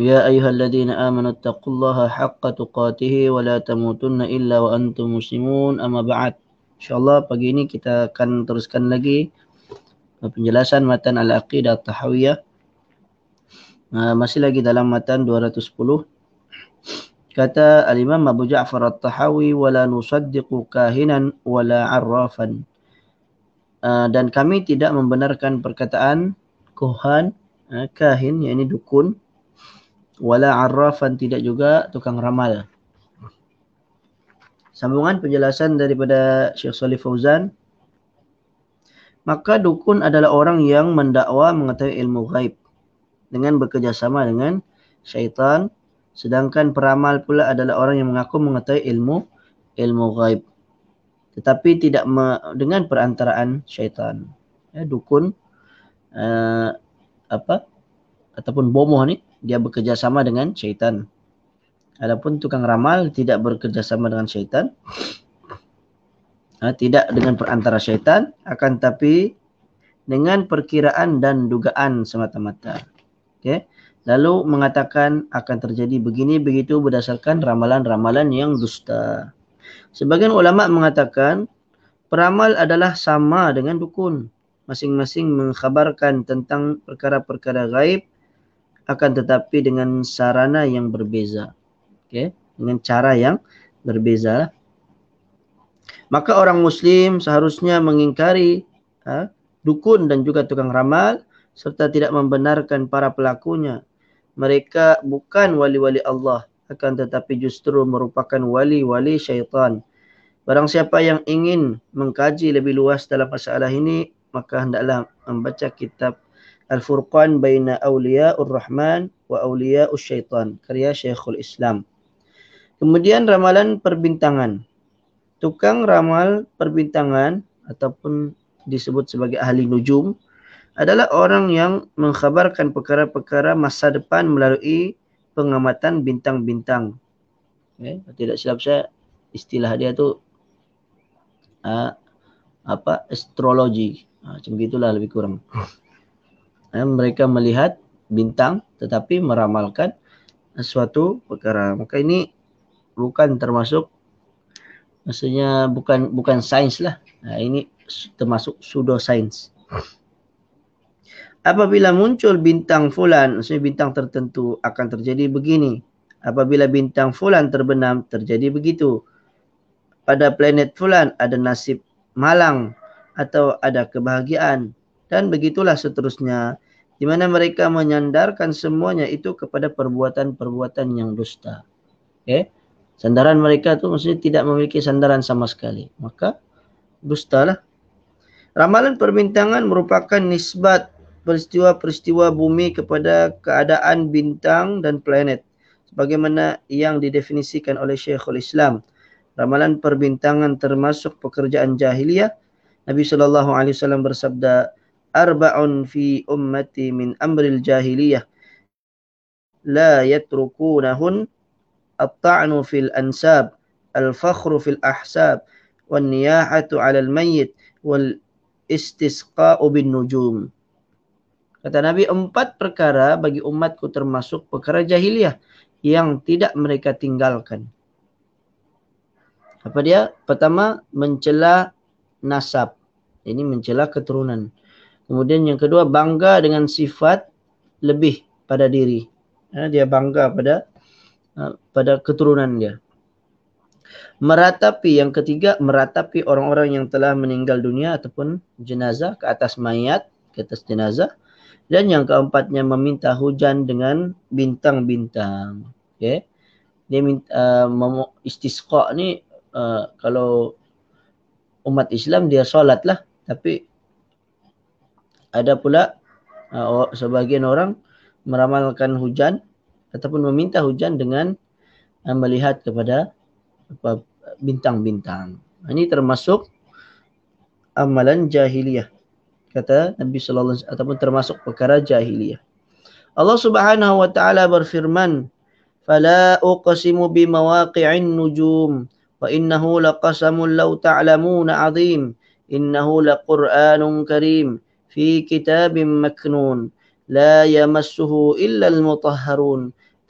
يا أيها الذين آمنوا اتقوا الله حق تقاته ولا تموتن إلا وأنتم مسلمون أما بعد InsyaAllah pagi ini kita akan teruskan lagi penjelasan matan Al-Aqidah Tahawiyah. Uh, masih lagi dalam matan 210. Kata Al-Imam Abu Ja'far At-Tahawi wala nusaddiqu kahinan wala arrafan. Uh, dan kami tidak membenarkan perkataan kuhan, uh, kahin, yakni dukun, wala arrafan tidak juga tukang ramal. Sambungan penjelasan daripada Syekh Salih Fauzan. Maka dukun adalah orang yang mendakwa mengetahui ilmu gaib dengan bekerjasama dengan syaitan. Sedangkan peramal pula adalah orang yang mengaku mengetahui ilmu ilmu gaib. Tetapi tidak me, dengan perantaraan syaitan. Ya, dukun uh, apa ataupun bomoh ni dia bekerjasama dengan syaitan. Adapun tukang ramal tidak bekerjasama dengan syaitan. Ha, tidak dengan perantara syaitan. Akan tapi dengan perkiraan dan dugaan semata-mata. Okay. Lalu mengatakan akan terjadi begini begitu berdasarkan ramalan-ramalan yang dusta. Sebagian ulama mengatakan peramal adalah sama dengan dukun. Masing-masing mengkhabarkan tentang perkara-perkara gaib akan tetapi dengan sarana yang berbeza okay, dengan cara yang berbeza. Maka orang Muslim seharusnya mengingkari ha, dukun dan juga tukang ramal serta tidak membenarkan para pelakunya. Mereka bukan wali-wali Allah akan tetapi justru merupakan wali-wali syaitan. Barang siapa yang ingin mengkaji lebih luas dalam masalah ini, maka hendaklah membaca kitab Al-Furqan Baina Awliya'ur Rahman wa Awliya'us Syaitan, karya Syekhul Islam. Kemudian ramalan perbintangan. Tukang ramal perbintangan ataupun disebut sebagai ahli nujum adalah orang yang mengkhabarkan perkara-perkara masa depan melalui pengamatan bintang-bintang. Okay. Tidak silap saya istilah dia tu uh, apa astrologi. Uh, macam gitulah lebih kurang. Uh, mereka melihat bintang tetapi meramalkan suatu perkara. Maka ini bukan termasuk maksudnya bukan bukan sains lah. Nah, ini termasuk pseudo sains. Apabila muncul bintang fulan, maksudnya bintang tertentu akan terjadi begini. Apabila bintang fulan terbenam, terjadi begitu. Pada planet fulan ada nasib malang atau ada kebahagiaan dan begitulah seterusnya di mana mereka menyandarkan semuanya itu kepada perbuatan-perbuatan yang dusta. Okay? sandaran mereka tu maksudnya tidak memiliki sandaran sama sekali. Maka dustalah. Ramalan perbintangan merupakan nisbat peristiwa-peristiwa bumi kepada keadaan bintang dan planet. Sebagaimana yang didefinisikan oleh Syekhul Islam. Ramalan perbintangan termasuk pekerjaan jahiliyah. Nabi SAW bersabda, arba'un fi ummati min amril jahiliyah. La yatrukunahun at-ta'nu fil ansab al-fakhru fil ahsab wan niyahatu 'ala al-mayyit wal istisqa'u bin nujum. Kata nabi empat perkara bagi umatku termasuk perkara jahiliyah yang tidak mereka tinggalkan. Apa dia? Pertama mencela nasab. Ini mencela keturunan. Kemudian yang kedua, bangga dengan sifat lebih pada diri. Dia bangga pada Ha, pada keturunan dia. Meratapi yang ketiga, meratapi orang-orang yang telah meninggal dunia ataupun jenazah ke atas mayat, ke atas jenazah. Dan yang keempatnya meminta hujan dengan bintang-bintang. Okay. Dia minta uh, istisqa ni uh, kalau umat Islam dia solat lah. Tapi ada pula uh, sebagian orang meramalkan hujan ataupun meminta hujan dengan uh, melihat kepada bintang-bintang. Ini termasuk amalan jahiliyah. Kata Nabi sallallahu alaihi wasallam ataupun termasuk perkara jahiliyah. Allah Subhanahu wa taala berfirman, "Fala uqsimu bimawaqi'in nujum wa innahu laqasamun law ta'lamuna 'azim. Innahu laqur'anun karim في كتاب مكنون لا يمسه إلا المطهرون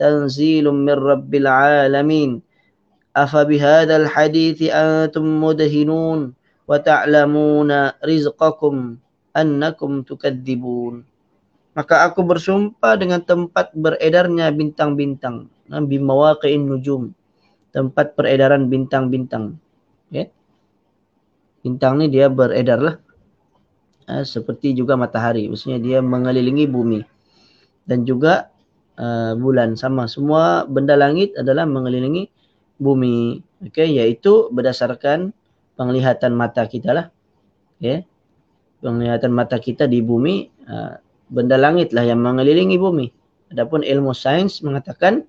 تنزيل من رب العالمين hadithi antum أنتم wa ta'lamuna rizqakum annakum tukadzibun Maka aku bersumpah dengan tempat beredarnya bintang-bintang. Nabi Mawaqi'in Nujum. Tempat peredaran bintang-bintang. Ya. Bintang ni dia beredar lah. Ha, seperti juga matahari. Maksudnya dia mengelilingi bumi. Dan juga uh, bulan sama. Semua benda langit adalah mengelilingi bumi. Okay. Iaitu berdasarkan penglihatan mata kita lah. Okay. Penglihatan mata kita di bumi. Uh, benda langit lah yang mengelilingi bumi. Adapun ilmu sains mengatakan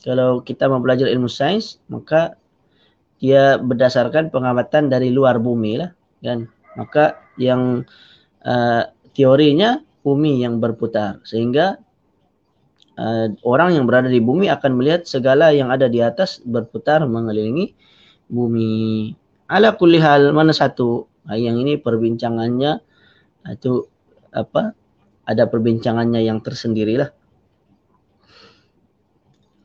kalau kita mempelajari ilmu sains maka dia berdasarkan pengamatan dari luar bumi lah kan. Maka yang uh, teorinya bumi yang berputar sehingga uh, orang yang berada di bumi akan melihat segala yang ada di atas berputar mengelilingi bumi. Ala kulli hal mana satu yang ini perbincangannya itu apa ada perbincangannya yang tersendirilah.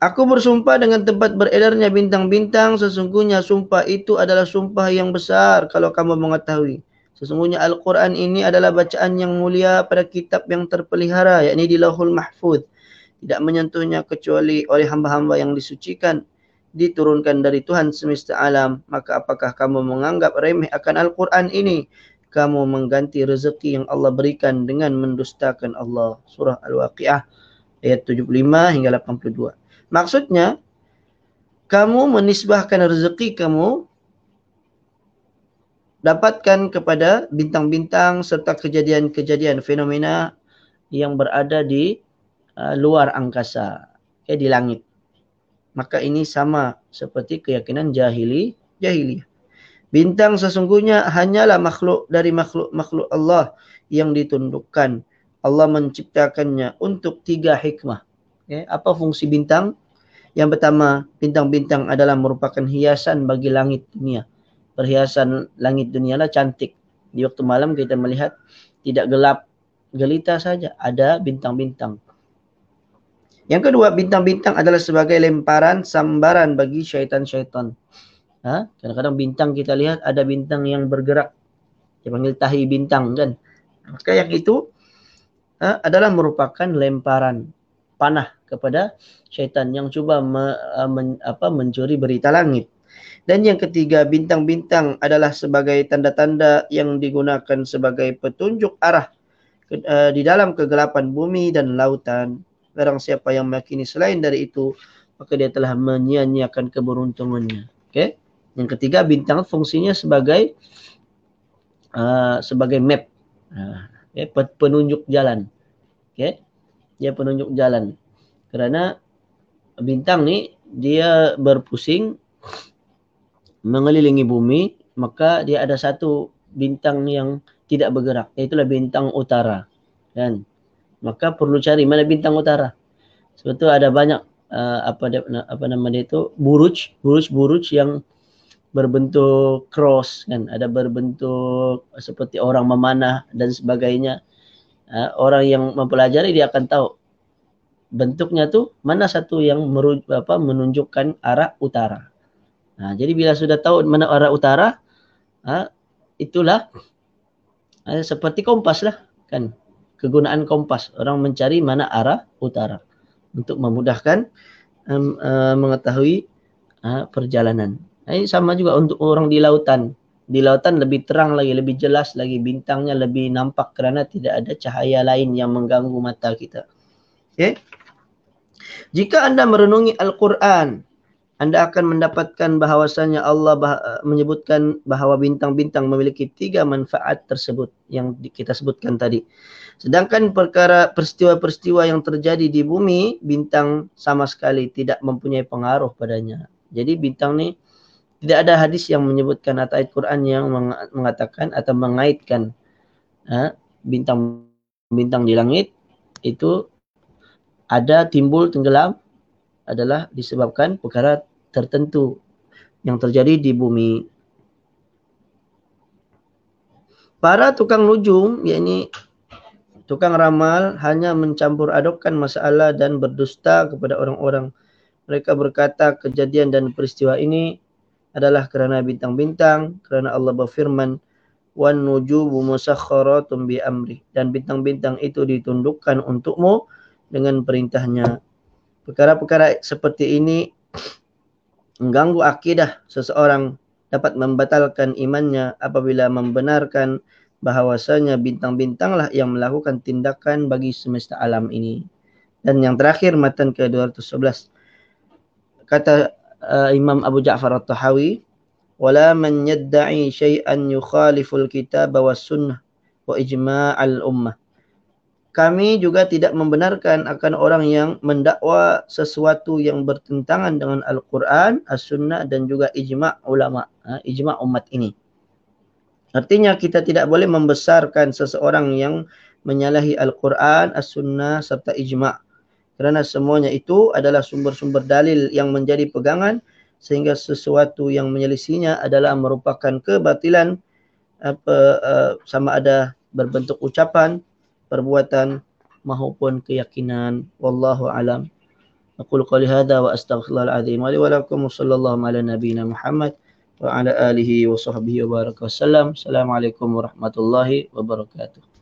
Aku bersumpah dengan tempat beredarnya bintang-bintang, sesungguhnya sumpah itu adalah sumpah yang besar kalau kamu mengetahui. Sesungguhnya Al-Quran ini adalah bacaan yang mulia pada kitab yang terpelihara, yakni di lahul mahfud. Tidak menyentuhnya kecuali oleh hamba-hamba yang disucikan, diturunkan dari Tuhan semesta alam. Maka apakah kamu menganggap remeh akan Al-Quran ini? kamu mengganti rezeki yang Allah berikan dengan mendustakan Allah. Surah Al-Waqi'ah ayat 75 hingga 82. Maksudnya, kamu menisbahkan rezeki kamu dapatkan kepada bintang-bintang serta kejadian-kejadian fenomena yang berada di uh, luar angkasa, eh, di langit. Maka ini sama seperti keyakinan jahili, jahiliyah. Bintang sesungguhnya hanyalah makhluk dari makhluk-makhluk Allah yang ditundukkan. Allah menciptakannya untuk tiga hikmah. Okay. Apa fungsi bintang? Yang pertama, bintang-bintang adalah merupakan hiasan bagi langit dunia. Perhiasan langit dunia lah cantik. Di waktu malam kita melihat tidak gelap gelita saja. Ada bintang-bintang. Yang kedua, bintang-bintang adalah sebagai lemparan sambaran bagi syaitan-syaitan. Ha? Kadang-kadang bintang kita lihat ada bintang yang bergerak. Dia panggil tahi bintang kan. Maka yang itu ha, adalah merupakan lemparan panah kepada syaitan yang cuba me, men, apa, mencuri berita langit. Dan yang ketiga, bintang-bintang adalah sebagai tanda-tanda yang digunakan sebagai petunjuk arah ke, uh, di dalam kegelapan bumi dan lautan. Barang siapa yang meyakini selain dari itu, maka dia telah menyia-nyiakan keberuntungannya. Okay? Yang ketiga bintang fungsinya sebagai uh, sebagai map. Uh, okay, penunjuk jalan. Okay. Dia penunjuk jalan. Kerana bintang ni dia berpusing mengelilingi bumi, maka dia ada satu bintang yang tidak bergerak, iaitu bintang utara. Kan? Maka perlu cari mana bintang utara. Sebab tu ada banyak uh, apa dia, apa nama dia itu buruj, buruj-buruj yang berbentuk cross kan ada berbentuk seperti orang memanah dan sebagainya uh, orang yang mempelajari dia akan tahu bentuknya tu mana satu yang meruj, apa menunjukkan arah utara nah jadi bila sudah tahu mana arah utara uh, itulah uh, seperti kompas lah kan kegunaan kompas orang mencari mana arah utara untuk memudahkan um, uh, mengetahui uh, perjalanan ini sama juga untuk orang di lautan. Di lautan lebih terang lagi, lebih jelas lagi. Bintangnya lebih nampak kerana tidak ada cahaya lain yang mengganggu mata kita. Okay? Jika anda merenungi Al-Quran, anda akan mendapatkan bahawasanya Allah bah menyebutkan bahawa bintang-bintang memiliki tiga manfaat tersebut yang kita sebutkan tadi. Sedangkan perkara peristiwa-peristiwa yang terjadi di bumi, bintang sama sekali tidak mempunyai pengaruh padanya. Jadi bintang ni tidak ada hadis yang menyebutkan atau ayat Quran yang mengatakan atau mengaitkan ha, bintang-bintang di langit itu ada timbul tenggelam adalah disebabkan perkara tertentu yang terjadi di bumi. Para tukang nujum, yakni tukang ramal hanya mencampur adukkan masalah dan berdusta kepada orang-orang. Mereka berkata kejadian dan peristiwa ini adalah kerana bintang-bintang, kerana Allah berfirman, wan nujubu musakhkharatun bi amri dan bintang-bintang itu ditundukkan untukmu dengan perintahnya perkara-perkara seperti ini mengganggu akidah seseorang dapat membatalkan imannya apabila membenarkan bahawasanya bintang-bintanglah yang melakukan tindakan bagi semesta alam ini. Dan yang terakhir matan ke-211 kata uh, Imam Abu Ja'far At-Tahawi wala man yad'i shay'an yukhaliful kitab was sunnah wa ijma'al ummah kami juga tidak membenarkan akan orang yang mendakwa sesuatu yang bertentangan dengan Al-Quran, As-Sunnah dan juga ijma' ulama, ha, ijma' umat ini. Artinya kita tidak boleh membesarkan seseorang yang menyalahi Al-Quran, As-Sunnah serta ijma' kerana semuanya itu adalah sumber-sumber dalil yang menjadi pegangan sehingga sesuatu yang menyelisinya adalah merupakan kebatilan apa uh, sama ada berbentuk ucapan perbuatan maupun keyakinan. Wallahu alam. Hadha wa astaghfirullahal azim. Wa li wa lakum sallallahu ala nabiyyina muhammad wa ala alihi wa sahbihi wa baraka wasallam assalamualaikum warahmatullahi wabarakatuh